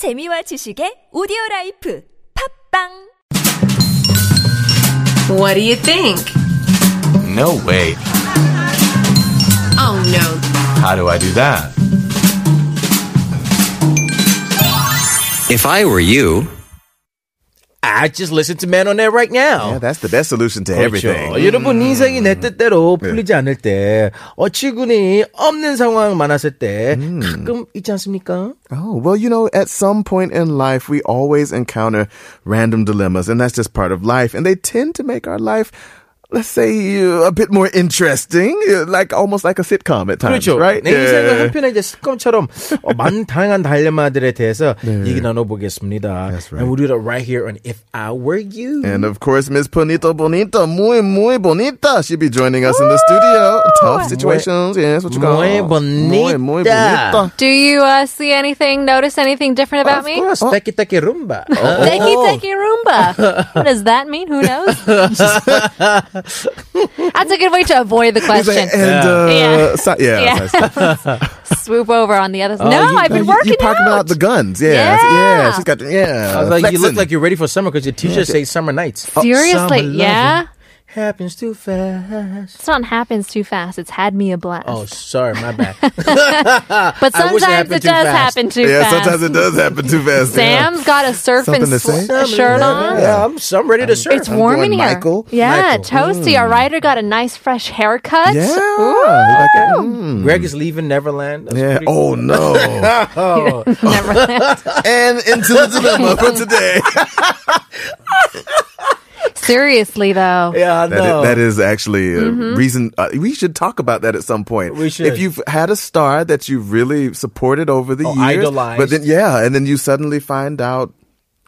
재미와 지식의 오디오 라이프 팝빵 What do you think? No way. Oh no. How do I do that? If I were you, I just listen to Man on Air right now. Yeah, that's the best solution to 그렇죠. everything. Mm. 여러분 인생이 내 뜻대로 풀리지 않을 때 어치군이 없는 상황 많았을 때 음. 가끔 있지 않습니까? Oh, well, you know, at some point in life, we always encounter random dilemmas, and that's just part of life. And they tend to make our life, let's say, uh, a bit more interesting, uh, like almost like a sitcom at times, 그렇죠. right? 내 인생을 Yeah. 한편의 이제 스컴처럼 어, 많은 다양한 딜레마들에 대해서 얘기 나눠보겠습니다. 네. That's right. And we'll do that right here on If I Were You. And of course, Miss Bonita Bonita, muy, muy bonita. She'll be joining us in the studio. Tough situations, yes, what you call Muy Muy, muy bonita. bonita. Do you uh, see anything, notice anything different about Of me? course, Teki Teki Rumba. Teki Teki Roomba. what does that mean? Who knows? That's a good way to avoid the question. like, and, uh, Yeah. si- yeah. Yeah. Swoop over on the other side. no, you- I've been You- working you talking out. about the guns, yeah, Yeah. yeah. She's got, yeah. I was like, you look like you're ready for summer because your t-shirt says summer nights. Seriously, Summer yeah. Loving Happens too fast. It's not happens too fast. It's had me a blast. Oh, sorry, my bad. but I wish it sometimes it does fast. happen too yeah, fast. sometimes it does happen too fast. yeah. Sam's got a surf and Something to sw- a shirt on. yeah, I'm, so I'm ready to surf. It's warm in here. Michael. Yeah, Michael. Toasty, our writer, got a nice fresh haircut. Yeah. Ooh. Like, mm. Greg is leaving Neverland. That's Yeah. pretty Oh no. Never. and into the dilemma for today. Seriously, though. Yeah, I That is, know. that is actually a Mm-hmm. reason. Uh, we should talk about that at some point. We should. If you've had a star that you've really supported over the Oh, years, idolized. but then yeah, and then you suddenly find out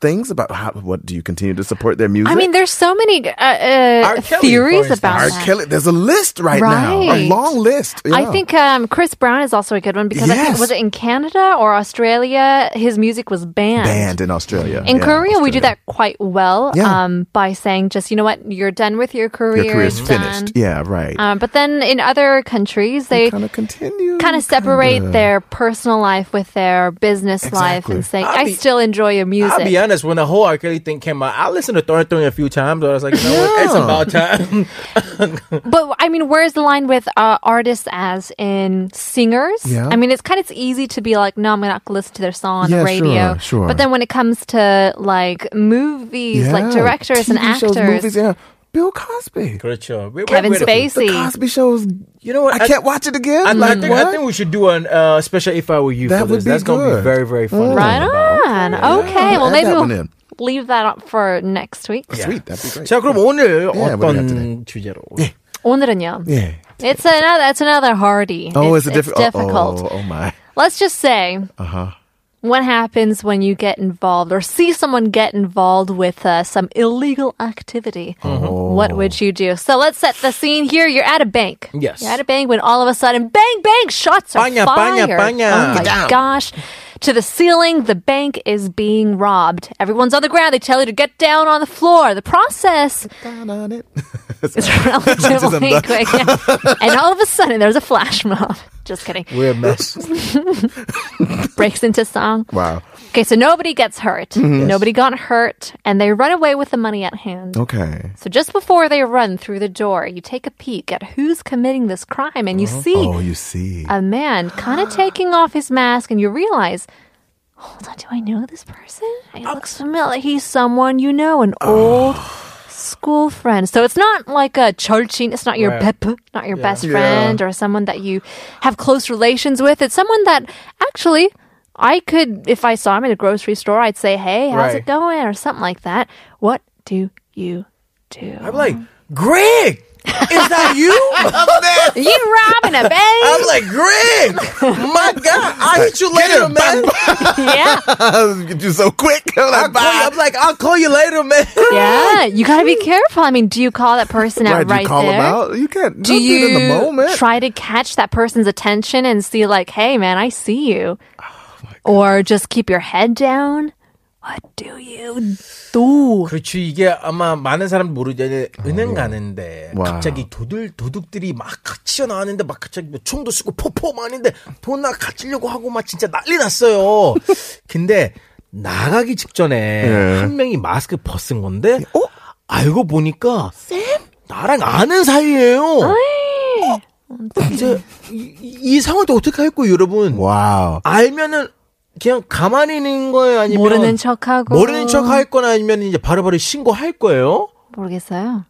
things about how. What do you continue to support their music? I mean, there's so many uh, uh, theories about R. that. Kelly. There's a list right, now, a long list. I think um, Chris Brown is also a good one because I think was it in Canada or Australia his music was banned. banned in Australia. In Yeah, Korea, we do that quite well Yeah. um, by saying just, you know what, you're done with your career. Your career's it's finished. done. Yeah, right. Um, but then in other countries, they kind of continue. kind of separate kinda. their personal life with their business life and say, I'll I be- still enjoy your music. I'll honest, when the whole R. Kelly thing came out, I listened to Thorn Thorn a few times, but I was like, you know what, it's about time. But I mean, where's the line with uh, artists as in singers? Yeah. I mean, it's kind of it's easy to be like, no, I'm not gonna listen to their song on Yeah, the radio. sure, sure. But then when it comes to like movies, like Yeah, directors and TV shows, actors, movies, yeah. Bill Cosby. 그렇죠. We- we- Kevin we- Spacey. The Cosby Show's. You know what? I, can't watch it again. I, I like, think, I what? think we should do an uh, special If I Were You That for would this. be That's going to be good. very, very fun. to right talk about. on. Yeah, Okay, well add maybe that we'll one in. leave that up for next week. Sweet, that'd be great. 자, 그럼 오늘 Yeah, what do you have 어떤 주제로? 오늘은요. Yeah. It's another. It's another hardy. Oh, it's, it's, a diffi- it's difficult. Oh, oh my. Let's just say. Uh-huh. what happens when you get involved or see someone get involved with uh, some illegal activity? Oh. What would you do? So let's set the scene here. You're at a bank. Yes. You're at a bank when all of a sudden, bang, bang, shots are Banya, fired. banya, banya. Oh my down. gosh. To the ceiling, the bank is being robbed. Everyone's on the ground. They tell you to get down on the floor. The process Down on it. is relatively quick. yeah. And all of a sudden, there's a flash mob. Just kidding. We're a mess. Breaks into song. wow. Okay, so nobody gets hurt. Mm-hmm. Nobody got hurt, and they run away with the money at hand. Okay. So just before they run through the door, you take a peek at who's committing this crime, and you see Oh, you see. a man kind of taking off his mask, and you realize, hold on, do I know this person? He looks familiar. He's someone you know, an old school friend. So it's not like a charchin. It's not your Right. pep, not your best friend, or someone that you have close relations with. It's someone that actually. I could, if I saw him in a grocery store, I'd say, "Hey, how's Right. it going?" or something like that. What do you do? I'm like, Greg, is that you? man. you robbing a bank? I'm like, Greg, my God, I'll hit you later, man. yeah. You're so quick. I'm I'll like, call you, I'm like, I'll call you later, man. Yeah, you gotta be careful. I mean, do you call that person out right, right you call there? them out. You can't Do do it in the you moment. try to catch that person's attention and see, like, hey, man, I see you? Oh, or just keep your head down? What do you do? 그렇죠. 이게 아마 많은 사람 모르죠. 이제 은행 가는데 와. 갑자기 도들 도둑들이 막 튀어 나왔는데 막 갑자기 뭐 총도 쓰고 포포 막 하는데 돈 나 가지려고 하고 막 진짜 난리 났어요. 근데 나가기 직전에 예. 한 명이 마스크 벗은 건데 어? 알고 보니까 나랑 아는 사이예요. 어, 이제 이, 이 상황을 또 어떻게 할거요 여러분? Wow. 알면은 그냥 가만히 있는 거예요, 아니면 모르는 척하고. 모르는 척할 거나 아니면 이제 바로바로 신고할 거예요? 모르겠어요.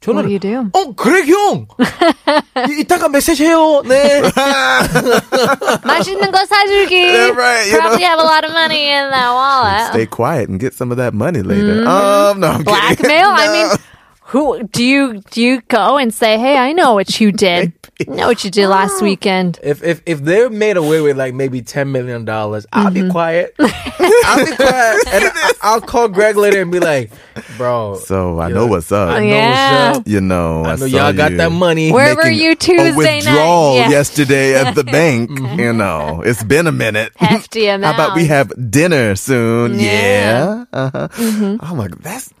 저는 What do you do? 어 그래 형 이- 이따가 메시지 해요 네 맛있는 거 사줄기. Yeah, right, you Probably have a lot of money in that wallet. Stay quiet and get some of that money later. Um, no, I'm kidding. Blackmail? I mean, who do you do you go and say, "Hey, I know what you did. I know what you did last ah. weekend." if if if they're made away with like maybe ten million dollars I'll be mm-hmm. quiet I'll be quiet and I, I'll call Greg later and be like bro So I know what's up. I know Yeah. what's up You know, I I, know y'all got you that money Where were making you a Tuesday night? withdrawal Yeah. yesterday at the bank. Mm-hmm. You know, it's been a minute. Hefty amount. How about we have dinner soon? Yeah. Yeah. Uh-huh. Mm-hmm. Oh my, that's.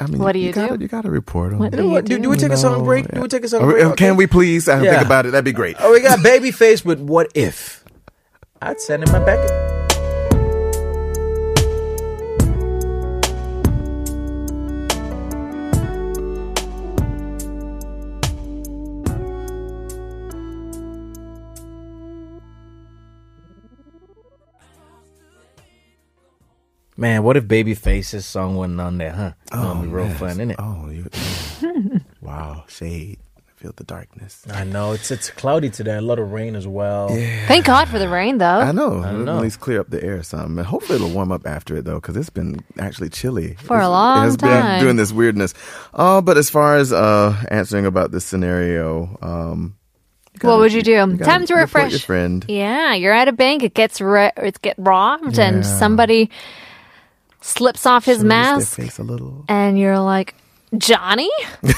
I mean, What do you gotta, do? You gotta report them. What You know what? Do, do we take a song break? Do we take a song break? uh, Can we please? I Yeah. think about it. That'd be great. Oh, we got Babyface with What If. I'd send him my back. Man, what if Babyface's song wasn't on there, huh? Oh, be real yes. fun, isn't it? Oh, you, wow, shade. I feel the darkness. I know it's it's cloudy today. A lot of rain as well. Yeah. Thank God for the rain, though. I know. I know. At least clear up the air some. And hopefully it'll warm up after it though, because it's been actually chilly For a It's- long It has time. been doing this weirdness. Uh, but as far as uh answering about this scenario, um, what gotta- would you do? gotta Time to refresh. Your friend. Yeah, you're at a bank. It gets re- it get robbed, and somebody slips off his Shows their mask, face a little. and you're like, Johnny.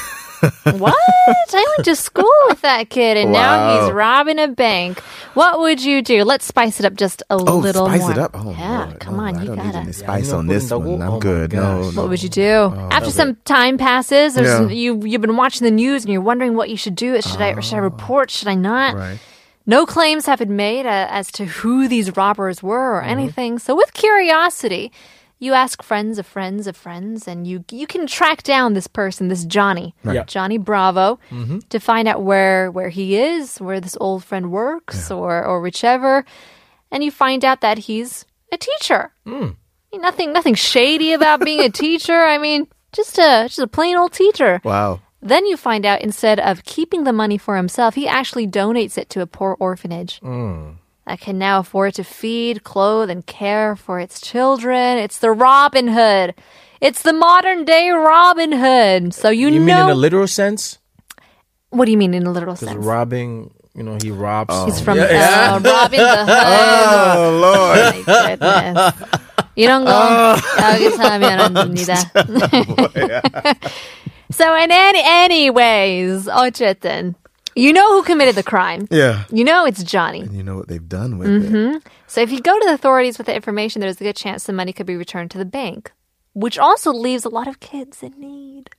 what? I went to school with that kid, and now he's robbing a bank. What would you do? Let's spice it up just a Oh, little spice more. it up. Oh, yeah, Lord. come No, on, I you don't gotta need any spice yeah, on this one. I'm oh good. No, no. What would you do after some time passes? There's Yeah. you you've been watching the news and you're wondering what you should do. Should I should I report? Should I not? Right. No claims have been made uh, as to who these robbers were or Mm-hmm. anything. So with curiosity, you ask friends of friends of friends, and you you can track down this person, this Johnny, Yeah. Johnny Bravo, Mm-hmm. to find out where where he is, where this old friend works, or or whichever, and you find out that he's a teacher. I mean, Nothing nothing shady about being a teacher. I mean, just a just a plain old teacher. Wow. Then you find out instead of keeping the money for himself, he actually donates it to a poor orphanage that can now afford to feed, clothe, and care for its children. It's the Robin Hood. It's the modern day Robin Hood. So you, You mean know in a literal sense? what do you mean in a literal Because sense? robbing, you know, he robs. He's from Yeah, yeah. uh, Robin the Hood. Oh Lord. My goodness. 이런 거 여기서 하면 안 됩니다. so in any anyways, 어쨌든 you know who committed the crime. yeah. You know it's Johnny. And you know what they've done with Mm-hmm. it. So if you go to the authorities with the information, there's a good chance the money could be returned to the bank, which also leaves a lot of kids in need.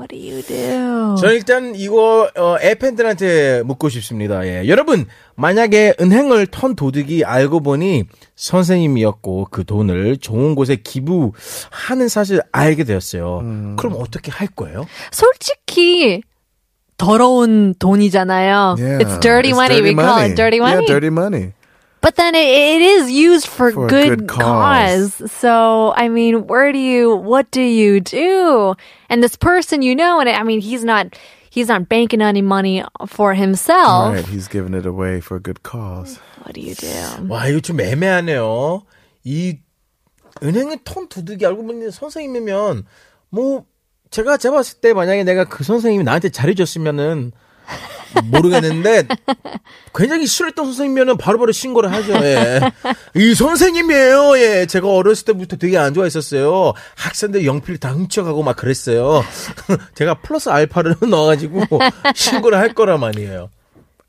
What do you do? 저는 일단 이거 어, 애팬들한테 묻고 싶습니다. 예. 여러분 만약에 은행을 턴 도둑이 알고 보니 선생님이었고 그 돈을 좋은 곳에 기부하는 사실 알게 되었어요. 음. 그럼 어떻게 할 거예요? 솔직히 더러운 돈이잖아요. Yeah. It's dirty It's money. we call it dirty money. Yeah, dirty money. But then it, it is used for, For a good, good cause. cause. So, I mean, where do you, what do you do? And this person you know, and I mean, he's not, he's not banking any money for himself. Right, he's giving it away for a good cause. What do you do? 와 이거 좀 애매하네요. 이 은행의 턴 도둑이 알고 보니 선생님이면 뭐 제가 제가 봤을 때 만약에 내가 그 선생님이 나한테 잘해줬으면은 모르겠는데 굉장히 싫었던 선생님이면은 바로바로 신고를 하죠. 예. 이 선생님이에요. 예. 제가 어렸을 때부터 되게 안 좋아했었어요. 학생들 영필 다 훔쳐가고 막 그랬어요. 제가 플러스 알파를 넣어가지고 신고를 할 거란 말이에요.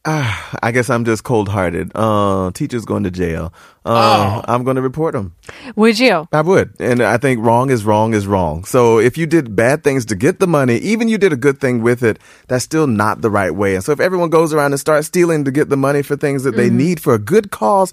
Ah, I guess I'm just cold hearted. Uh, teacher's going to jail. Uh, I'm going to report him. Would you? I would. And I think wrong is wrong is wrong. So if you did bad things to get the money, even you did a good thing with it, that's still not the right way. And so if everyone goes around and starts stealing to get the money for things that they need for a good cause,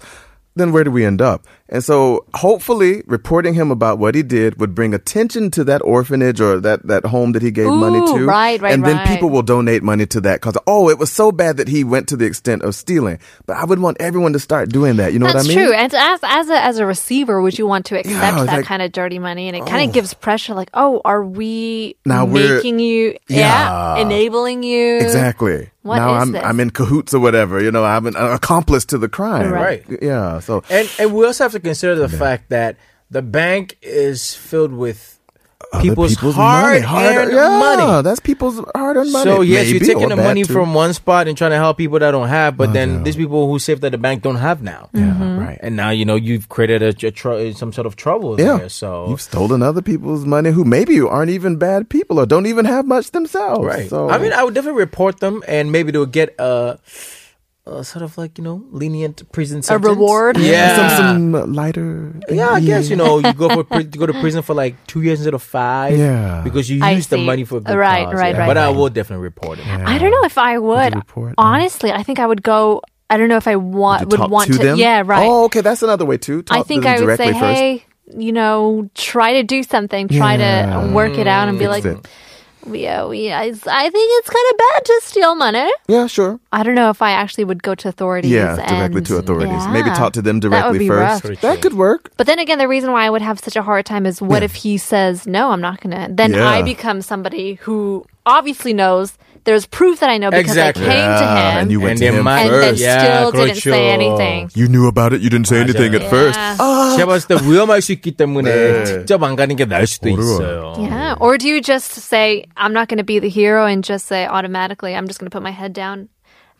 then where do we end up? And so hopefully reporting him about what he did would bring attention to that orphanage or that, that home that he gave money to. right, right, And then right. people will donate money to that because, oh, it was so bad that he went to the extent of stealing. But I would want everyone to start doing that. You know That's what I mean? That's true. And as as a as a receiver, would you want to accept Yeah, that like- kind of dirty money? And it kind of oh. gives pressure, like, oh, are we Now we're- making you, Yeah. enabling you? Exactly. What now I'm this? I'm in cahoots or whatever. You know, I'm an, an accomplice to the crime. Right. Yeah. So And and we also have to consider the fact that the bank is filled with other people's, hard hard- earned yeah, money. That's people's hard-earned money. So yes, you're taking the money too. from one spot and trying to help people that don't have, but then yeah. these people who saved at the bank don't have now. Yeah, Mm-hmm. right. And now you know you've created a, a tr- some sort of trouble Yeah. there. So You've stolen other people's money who maybe aren't even bad people or don't even have much themselves. right. So I mean, I would definitely report them, and maybe they'll get a, a sort of like you know lenient prison sentence. A reward? Yeah. some some um, lighter. yeah, I guess you know you go for pri- you go to prison for like two years instead of five. Yeah. because you I use the money for a good Right, cause, right, yeah. right, But I right. will definitely report it. I don't know if I would. report? Honestly, I think I would go. I don't know if I want To would want to, to. them. Yeah, right. Oh, okay. That's another way too. Talk I think to them I would say, first. hey, you know, try to do something, try Yeah. to work it out, and be Fix like, it. Yeah, uh, we, I, I think it's kind of bad to steal money. Yeah, sure. I don't know if I actually would go to authorities. Yeah, directly to authorities. Maybe talk to them That directly be first. That could work. But then again, the reason why I would have such a hard time is what if he says, no, I'm not going to. Then Yeah. I become somebody who obviously knows there's proof that I know because Exactly. I came to Yeah, him and you went And to they him might- and then first. Yeah, still didn't 그렇죠. say anything. You knew about it. You didn't say anything at first. Yeah. 제가 봤을 때 위험할 수 있기 때문에 네. 직접 안 가는 게 나을 수도 어려워요. 있어요. Yeah. Or do you just say, I'm not going to be the hero and just say automatically, I'm just going to put my head down,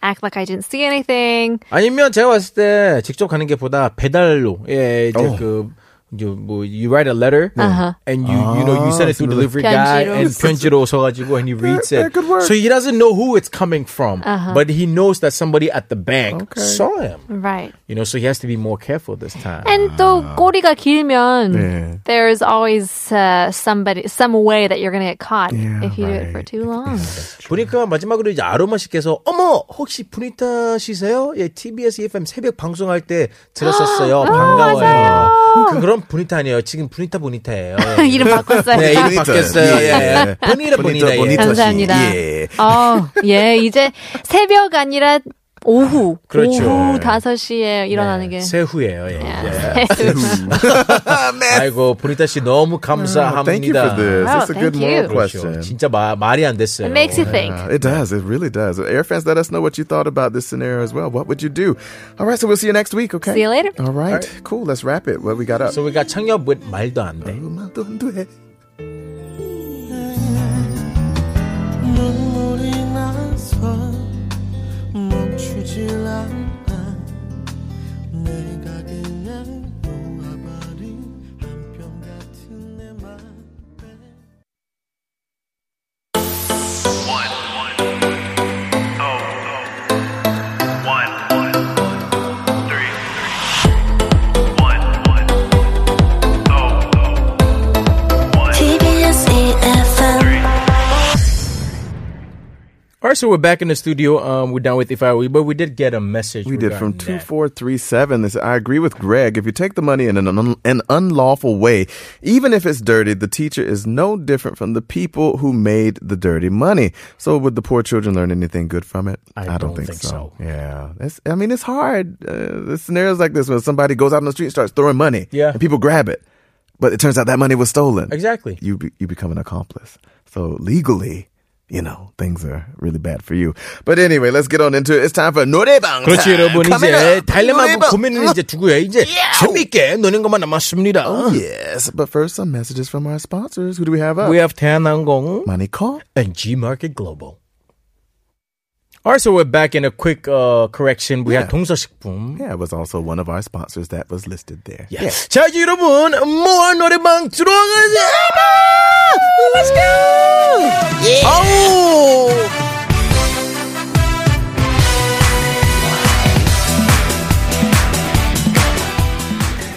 act like I didn't see anything? 아니면 제가 봤을 때 직접 가는 게 보다 배달로 예 이제 어. 그 이제 뭐 you write a letter Uh-huh. and you you know you send it through delivery guy 편지로. and 편지로 써가지고 and he reads That- it that could work. so he doesn't know who it's coming from Uh-huh. but he knows that somebody at the bank Okay. saw him Right. you know so he has to be more careful this time And 또 꼬리가 길면 네. there's always uh, somebody some way that you're going to get caught Yeah, if you do it for right. too long. 보니까 마지막으로 이제 아로마 씨께서 어머 혹시 브니타 씨세요? 예 TBS EFM 새벽 방송할 때 들었었어요 반가워요 그, 그런 브니타 아니에요 지금 브니타 보니타예요 예. 이름 바꿨어요. 네, 이름. 바뀌었어요. 예, 예. 예. 보니라. 예. 보니타 씨. 감사합니다. 예. 어, 예, 이제 새벽 아니라 오후. 그렇죠. 오후 5시에 일어나는 게. 새후예요. 예. 예. 아이고 보니타 씨 너무 감사합니다. Thank you for this. Oh, It's a good moral. 그렇죠. question. 진짜 마, 말이 안 됐어요. It makes you think. Uh, it does. It really does. Air fans, let us know what you thought about this scenario as well. What would you do? All right, so we'll see you next week, okay? See you later. All right, cool. Let's wrap it. What we got up? So we got 창엽 with 말도 안 돼. 말도 안 돼. 去了。All right, so we're back in the studio. Um, we're done with if I were, but we did get a message. We did from 2437. They said, I agree with Greg. If you take the money in an, un- an unlawful way, even if it's dirty, the teacher is no different from the people who made the dirty money. So would the poor children learn anything good from it? I don't think so. Yeah. It's, I mean, it's hard. Uh, there's scenarios like this when somebody goes out on the street and starts throwing money. Yeah. And people grab it. But it turns out that money was stolen. Exactly. You, be, you become an accomplice. So legally, you know, things are really bad for you. But anyway, let's get on into it. It's time for 노래방. 그렇지 여러분 Coming 이제 up, 달래마고 노래방. 고민은 이제 두고요. 이제 재밌게 노는 것만 남았습니다. Oh, yes. But first, some messages from our sponsors. Who do we have up? We have 대한항공 Money Call. and G Market Global. All right, so we're back in a quick uh, correction. We Yeah. had 동서식품. Yeah, it was also one of our sponsors that was listed there. Yeah. 자, 이제 여러분, 모아 노래방 들어가자! Let's go! Yeah! 아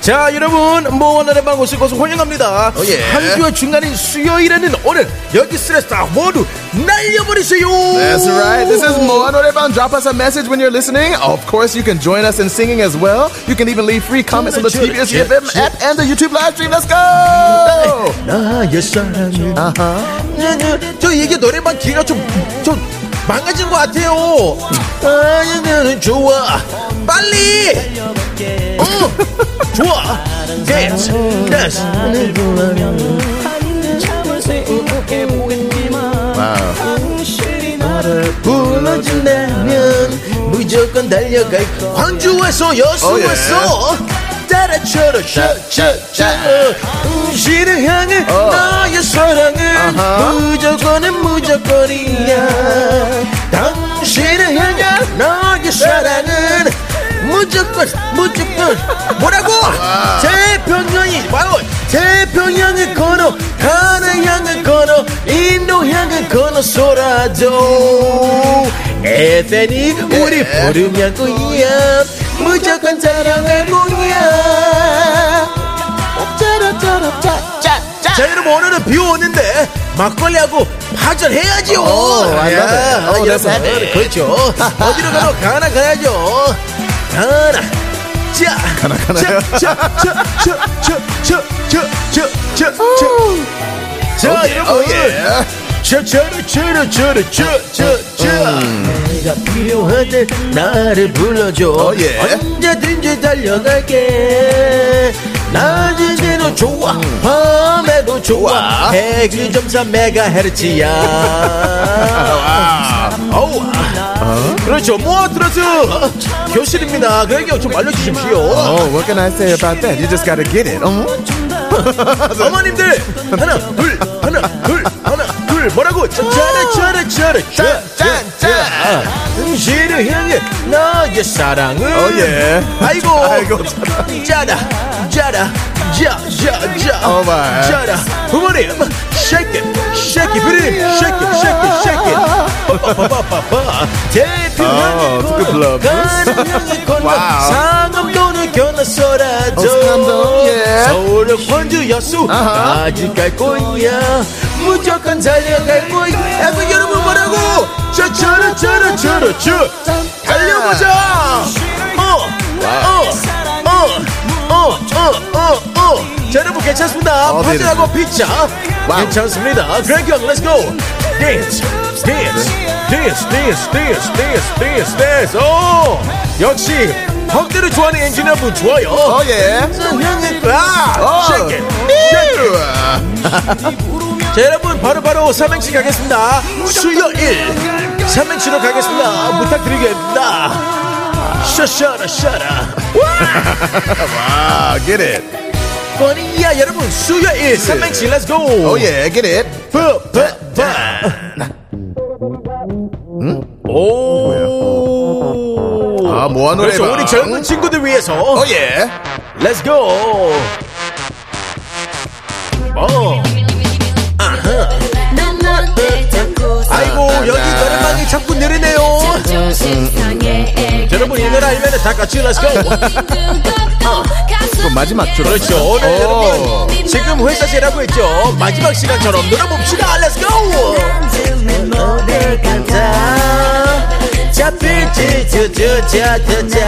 자, 여러분, 뭐 노래방 오실 것을 환영합니다. 어, 예. 한 주의 중간인 수요일에는 오늘 여기 스트레스 다 모두 날려버리세요. That's right. This is Moa Norebang. Drop us a message when you're listening. Of course, you can join us in singing as well. You can even leave free comments on the TBS EFM app and the YouTube live stream. Let's go! 나의 사랑을. 아하. 저 이게 노래방 기가 좀, 좀 망가진 것 같아요. 아니면 좋아. 빨리! 어! 좋아! 댄스! 댄스! 불러준다면 무조건 달려갈 광주에서 여수에서 따라쳐라 차차차 당신을 향해 나의 사랑은 무조건은 무조건이야 당신을 향한 나의 사랑은 무조건 무조건. 뭐라고? 태평양이 와요 태평양을 건너 가나 향을 건너 인도 향을 건너서라도 에덴이 우리 부르면 거야. 무조건 사랑할 거야. 자 여러분 오늘은 비 오는데 막걸리하고 파전해야죠 Oh, that's 여러분, it. 그렇죠. 어디로 가도 가나 가야죠 가나 자 가나, 가나요? 자자자자자자자자자 자 여러분 Oh, yeah. 저저저저저저저저 내가 필요할 때 나를 불러줘 어, 예. 언제든지 달려갈게 낮에도 좋아 밤에도 좋아 좋아. 101.3 메가헤르츠야 어우 그렇죠 모아트러스 교실입니다 그 얘기 좀 알려주십시오 Oh, what can I say about that? You just gotta get it. Uh-huh. 어머님들 하나 둘 하나 둘 하나 둘 뭐라고 짜라 짜라 짜라 짠짠짠 당신을 향해 나의 사랑을 Oh, yeah. 아이고 아이고, 짜라 짜라 Oh, my. 짜라 부모님 shake it shake it 부모님 shake it shake it shake it Oh, 대표하는. 가능하게 건너 Wow. 상암도는 건너서라도 Oh, 상암도, yeah. 서울 광주 여수 아직 갈 거야. 무조건 달려갈 거야. 야구 여러분 뭐라고? 저저러 저러 저러 저. 달려보자. 어어어어어어어. 자 여러분 괜찮습니다. 어, 네, 파전하고 피자. 괜찮습니다. 형 렛츠고 댄스 댄스 댄스 댄스 댄스 댄스 댄스 댄스 오 역시 헉대를 좋아하는 엔지니어분 좋아요. yeah. 향해 아 it shake it. 자 여러분 바로 바로 삼행시 가겠습니다. 수요일 삼행시로 가겠습니다. 부탁드리겠습니다. 샤샤라 샤라. Ah, get it. 뻔이야 여러분 수요일 삼행시 렛츠고 Oh, yeah, get it. 오. 아, 모아 그래서 노래방. 우리 젊은 친구들 위해서. Oh, yeah. 렛츠 고 어. 아이고 여기 노래방이 자꾸 느리네요. 여러분 이 노래 알면 다 같이 렛츠 고또 마지막 줄. 그렇죠. 오늘 오. 여러분 지금 회사 제라고 했죠. 마지막 시간처럼 놀아봅시다 렛츠 고 잡힐지 저저저저자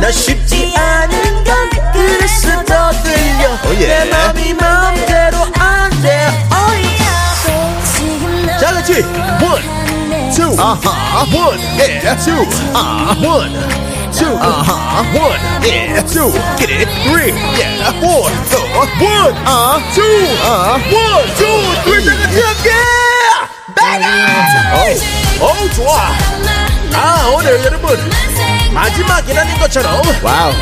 나 쉽지 않은 건 그래서 더 들려 예. 내 맘이 마음대로 안돼 자 같이 one two Uh-huh. one Yeah. two one two one Yeah. two Get it. three Yeah. four one Uh. two Uh. one two three 다 어우 좋아 아 오늘 여러분 마지막이라는 것처럼 Wow.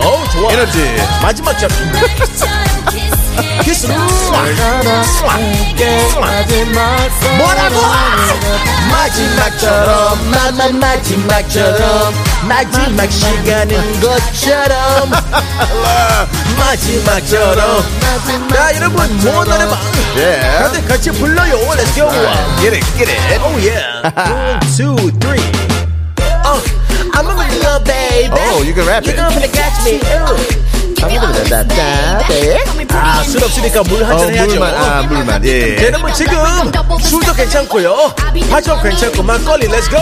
어우 좋아 에너지. 마지막처럼 Kiss Bora Macsimákcsarom, már már macsimákcsarom, macsimák sikerünk 자 여러분 무언하는 방 다들 같이 불러요. Let's go. Get it get it. Oh yeah. One two three. Oh I'm a little baby. Oh you can rap it. You're gonna catch me? Oh. 아, 술 없으니까 물 어, 한잔 해야죠. 물만, 아, 물만, 예. 자, 여러분 지금 술도 괜찮고요. 화적 괜찮고 막걸리 렛츠 고.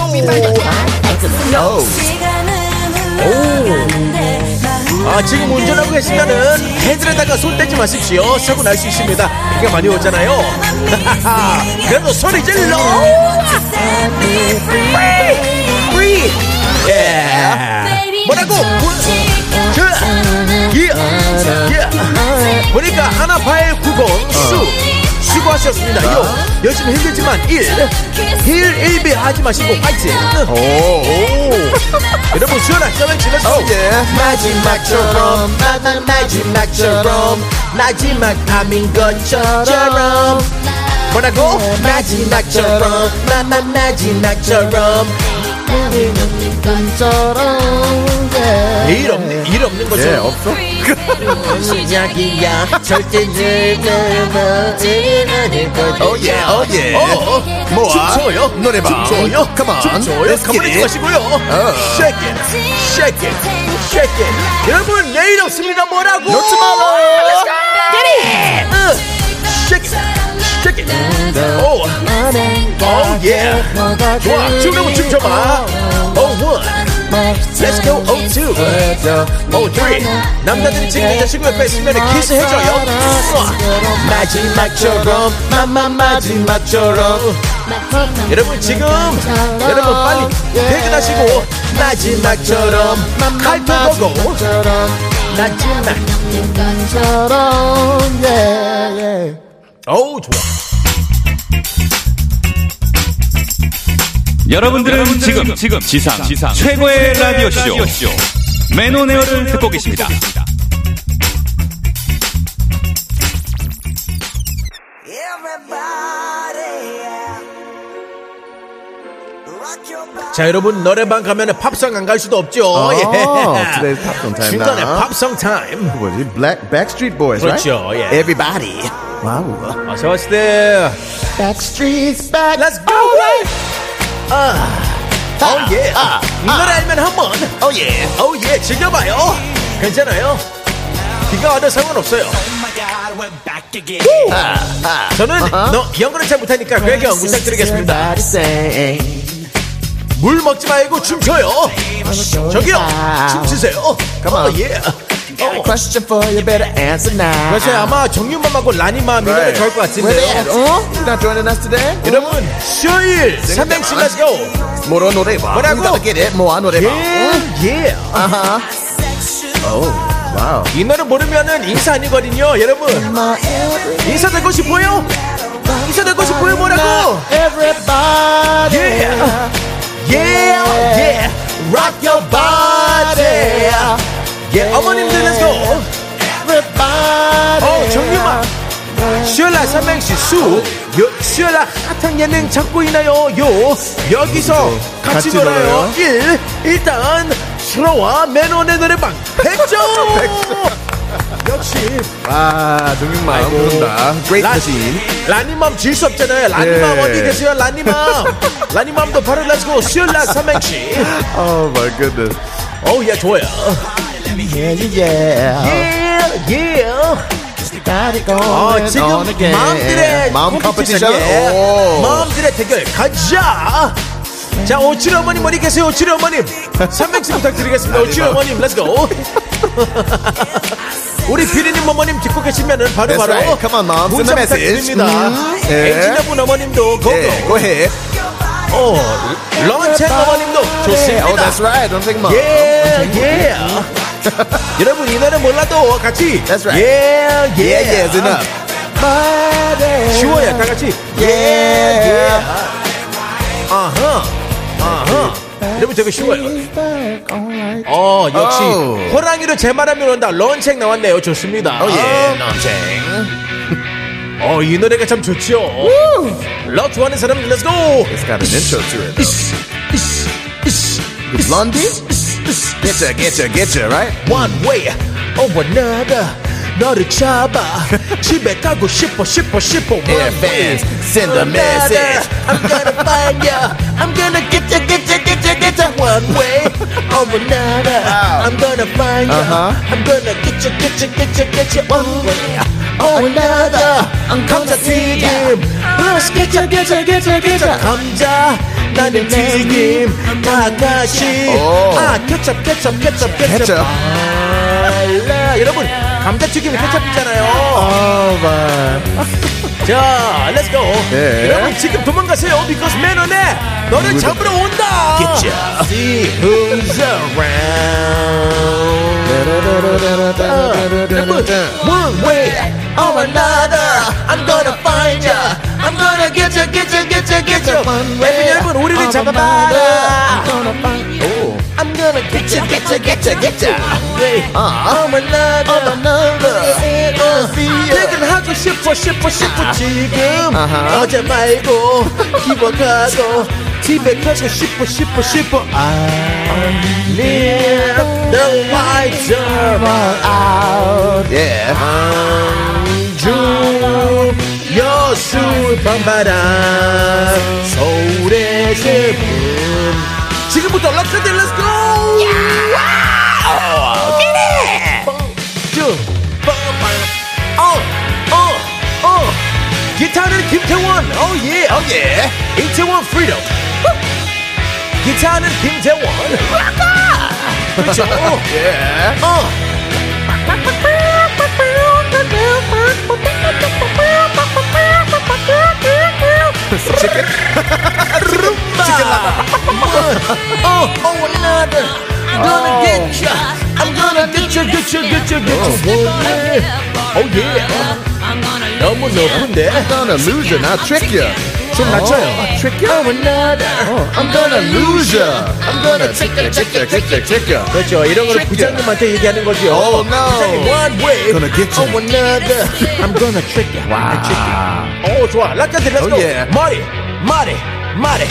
아, 지금 운전하고 계시면은 헤드에다가 손 떼지 마십시오. 사고 날 수 있습니다. 비가 많이 오잖아요. 그래도 소리 질러. Free. 예. 뭐라고? 그, 예. 예. 보니까 하나파일 90 수. 수고하셨습니다. 요. 열심히 힘들지만 일. 일 일비 하지 마시고 화이팅. 오. 여러분 수연아 쩌면 질렀어. 마지막처럼 마- 마지막처럼 마지막 밤인 것처럼 뭐라고? 마지막처럼 마마 마지막처럼 일 없는 일 없는 거죠. 예, 없어? 시작이야 절대 즐거워지는 거죠. 오, 예, 오, 예. 어, 모아. 춤춰요. 노래방. 춤춰요. Come on. 춤춰요. 가만히. 마시고요. Shake it, shake it, shake it. 여러분 내일 없습니다. 뭐라고? 놓지 마라. Get it. 응. Shake it, shake it. 오, 오, 예. 좋아. 춤으로 춤춰봐. Oh one. Let's go oh two. Oh three. 남자들이 지금 여자친구 옆에 있으면 키스 해줘요. 우와. 마지막처럼 마마 마지막처럼. 여러분 지금 여러분 빨리 퇴근하시고 마지막처럼 칼도 보고 마지막. 어우 좋아. 여러분들은 지금 지금 지상 지상 최고의 라디오 쇼 매노네어를 듣고 계십니다. 자 여러분 노래방 가면은 팝송 안 갈 수도 없죠. 어, 예. today's 팝송 타임 중간에. 팝송 타임. 뭐지? Black Backstreet Boys, 그렇죠, right? 예. Everybody. 와우. 아, 제가 봤을 때 Backstreet's back. Let's go. 아, 어 예. 이 노래 알면 한번. 어 예. 어 예. 즐겨봐요. 괜찮아요. 비가 와도 상관없어요. 아, 저는 너 영어를 잘 못하니까 배경 부탁드리겠습니다. 물 먹지 말고 춤춰요. 저기요, 춤추세요. Come on. 어, 예. Question for you, better answer now. 그래서 아마 정윤맘하고 라니맘 이 노래. 좋아할 것? 같은데요. 어? Not joining us today? 여러분, 수요일 삼행시 Let's go. 모로 노래방. 뭐라고? 모아 노래방. 예, 예. 아하. 오, 와우. 이 노래 모르면은 인사 아니거든요, 여러분. 인사 되고 싶어요? 인사 되고 싶어요, 뭐라고? Everybody. Yeah. Yeah, yeah. Rock your body. Yeah, 어머님들 let's go. Everybody. 어, 정유마. 슈얼라 삼행시 수. 요, 슈얼라 핫한 예능 찾고 있나요? 요. 여기서 같이, 같이 놀아요. 놀아요. 일. 일단 수로와 매너의 노래방 100점. 역시 아. 아이고. 그런다. Great 라- machine. 라니맘 질 수 없잖아요. 라니맘 예. 어디 계세요? 라니맘. 라니맘도 바로 렛츠고 슈얼라 삼행시. My goodness. 어우 야 좋아요. Yeah, yeah. 예, 예. Got it 어, 지금. 마음들의 마음 컴피티션. 예. 오. 마음들의 대결 가자. 자 오칠이 어머님 어디 계세요 오칠이 어머님 300씩 부탁드리겠습니다 오칠이 어머님 렛츠고 우리 비리님 어머님 듣고 계시면은 바로 That's 바로 right. Send 문자. 부탁드립니다 음, 예. 엔지니어분 어머님도 고고 Yeah, go ahead. 어, 런첸 어머님도 좋습니다 Oh, that's right. 예, 예. 여러분 이 노래 몰라도 같이 That's right. 예, 예. Yeah, yeah, it's enough. 쉬워요 다 같이 예, 예. 아하, 아하. 여러분 저거 쉬워요. 어 역시 Oh. 호랑이로 제 말하면 온다. 런책 나왔네요. 좋습니다. Oh, yeah, 런책. 어, 이 노래가 참 좋죠. 러 좋아하는 사람 렛츠고. It's got an intro to it. The Blondie? Getcha, getcha, getcha, right? One way or another. Not each other. Chibekago shippo, shippo, shippo. Air fans, send a message. I'm gonna find ya. I'm gonna get ya, get ya, get ya, get ya. One way or another. Wow. I'm gonna find ya. Uh-huh. I'm gonna get ya, get ya, get ya, get ya. One way or another. I'm come to see him. Let's get ya, get ya, get ya, get ya. Come ya. 나는 튀김 다가시 오. 아 케첩 케첩 케첩 케첩. 알라 여러분 감자튀김이 케첩이잖아요 Oh. 자 go 네. 여러분 지금 도망가세요 because 매너네 너를 잡으러 온다 Get ya. See who's around 여러분 one way or another I'm gonna way 여러분 우리를 잡아봐라 I'm gonna get ya, get ya, get ya, get ya. I'm another, another. 퇴근하고 싶어, 싶어, 싶어 지금. 어제 말고 기억하고 집에 가고 싶어, 싶어, 싶어. I need the lights are out. Yeah. 안주 여수 밤바람 서울의 세분 지금부터 락카들 렛츠고 와우 어어어 기타는 김태원. 어예. 어예. 이태원 프리덤 기타는 김태원. 그렇죠. Yeah. 어 get ya, get ya, get ya, get ya. Oh, yeah. 너무 높은데? I'm gonna lose you. Now trick you. 좀 낮춰요. Trick you. Oh, another. I'm gonna lose you. I'm gonna trick you, trick you, trick you, trick you. 그렇죠. 이런 거를 Trick 부장님한테 얘기하는 거죠. Oh, no. 부장님, one way. Gonna get you. Oh, another. I'm gonna trick you. Wow. Trick you. 오, 좋아. 락카드, let's Oh, go. yeah. 머리, 머리, 머리,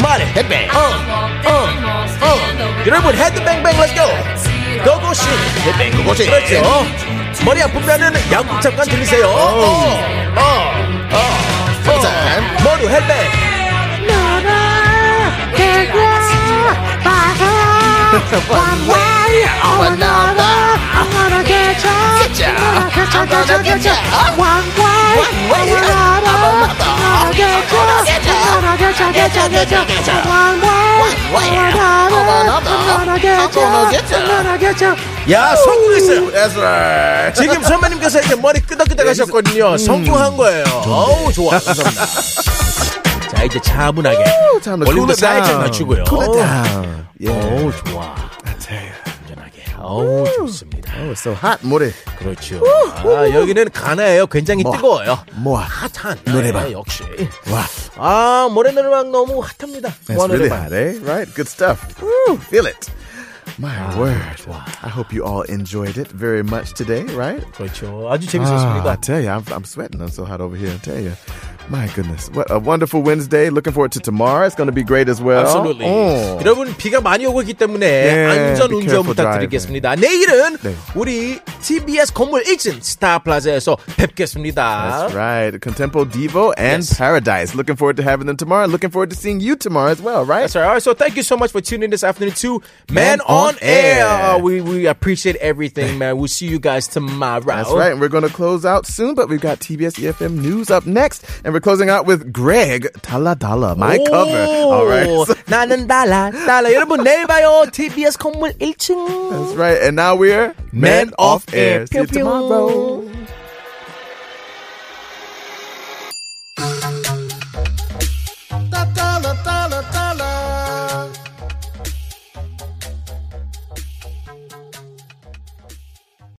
머리. 헤드뱅. 어, 어, 어. 여러분, 헤드뱅뱅, let's go. 맹거고시 네, 맹거고시 그렇죠. 머리 아프면은 양국 잠깐 들리세요. 어, 어. 어어 어어 머루 헬멧. 너라 대고 바다 One way or another. 저저 저저 저 왕왕 나라 나라게 저 나라게 저게 저게 저 왕왕 나라 나라게 저 나라게 저야 성공했어요. 에스라. 지금 선배님께서 이제 머리 끄덕끄덕 네, 하셨거든요. 음. 성공한 거예요. 어우 좋아. 감사합니다. 자 이제 차분하게. 원리부터 사이즈 맞추고요. 오. 예. 좋아. 아, 네. 어우, 좋습니다. Oh, so hot, 모래. 그렇죠. 아, 여기는 가나예요. 굉장히 뭐. 뜨거워요. 뭐. 핫한 노래방. 네, 역시. 와. 아, 모래 노래방 너무 핫합니다. That's 와, really 노래방. hot, eh? Right? Good stuff. Woo, feel it. My 아, word. 좋아. I hope you all enjoyed it very much today, right? 그렇죠. 아주 재밌었습니다. Ah, I tell you, I'm, I'm sweating. I'm so hot over here. I tell you. My goodness. What a wonderful Wednesday. Looking forward to tomorrow. It's going to be great as well. Absolutely. Oh. 여러분 비가 많이 오고 있기 때문에 yeah, 안전 운전 부탁드리겠습니다. 내일은 네. 우리 TBS 건물 1층 스타플라자에서 뵙겠습니다. That's right. Contempo Divo and yes. Paradise. Looking forward to having them tomorrow. Looking forward to seeing you tomorrow as well, right? That's right. All right. So thank you so much for tuning in this afternoon to Man, Man on on, air. air. We we appreciate everything, man. We'll see you guys tomorrow. That's right. And we're going to close out soon, but we've got TBS EFM news up next, and we're closing out with Greg Dalla Dalla, my cover. All right. So. 나는 달라 달라. 여러분 내일 봐요. TBS 건물 1층. That's right. And now we're Men, Men off, off Air. air. See you tomorrow.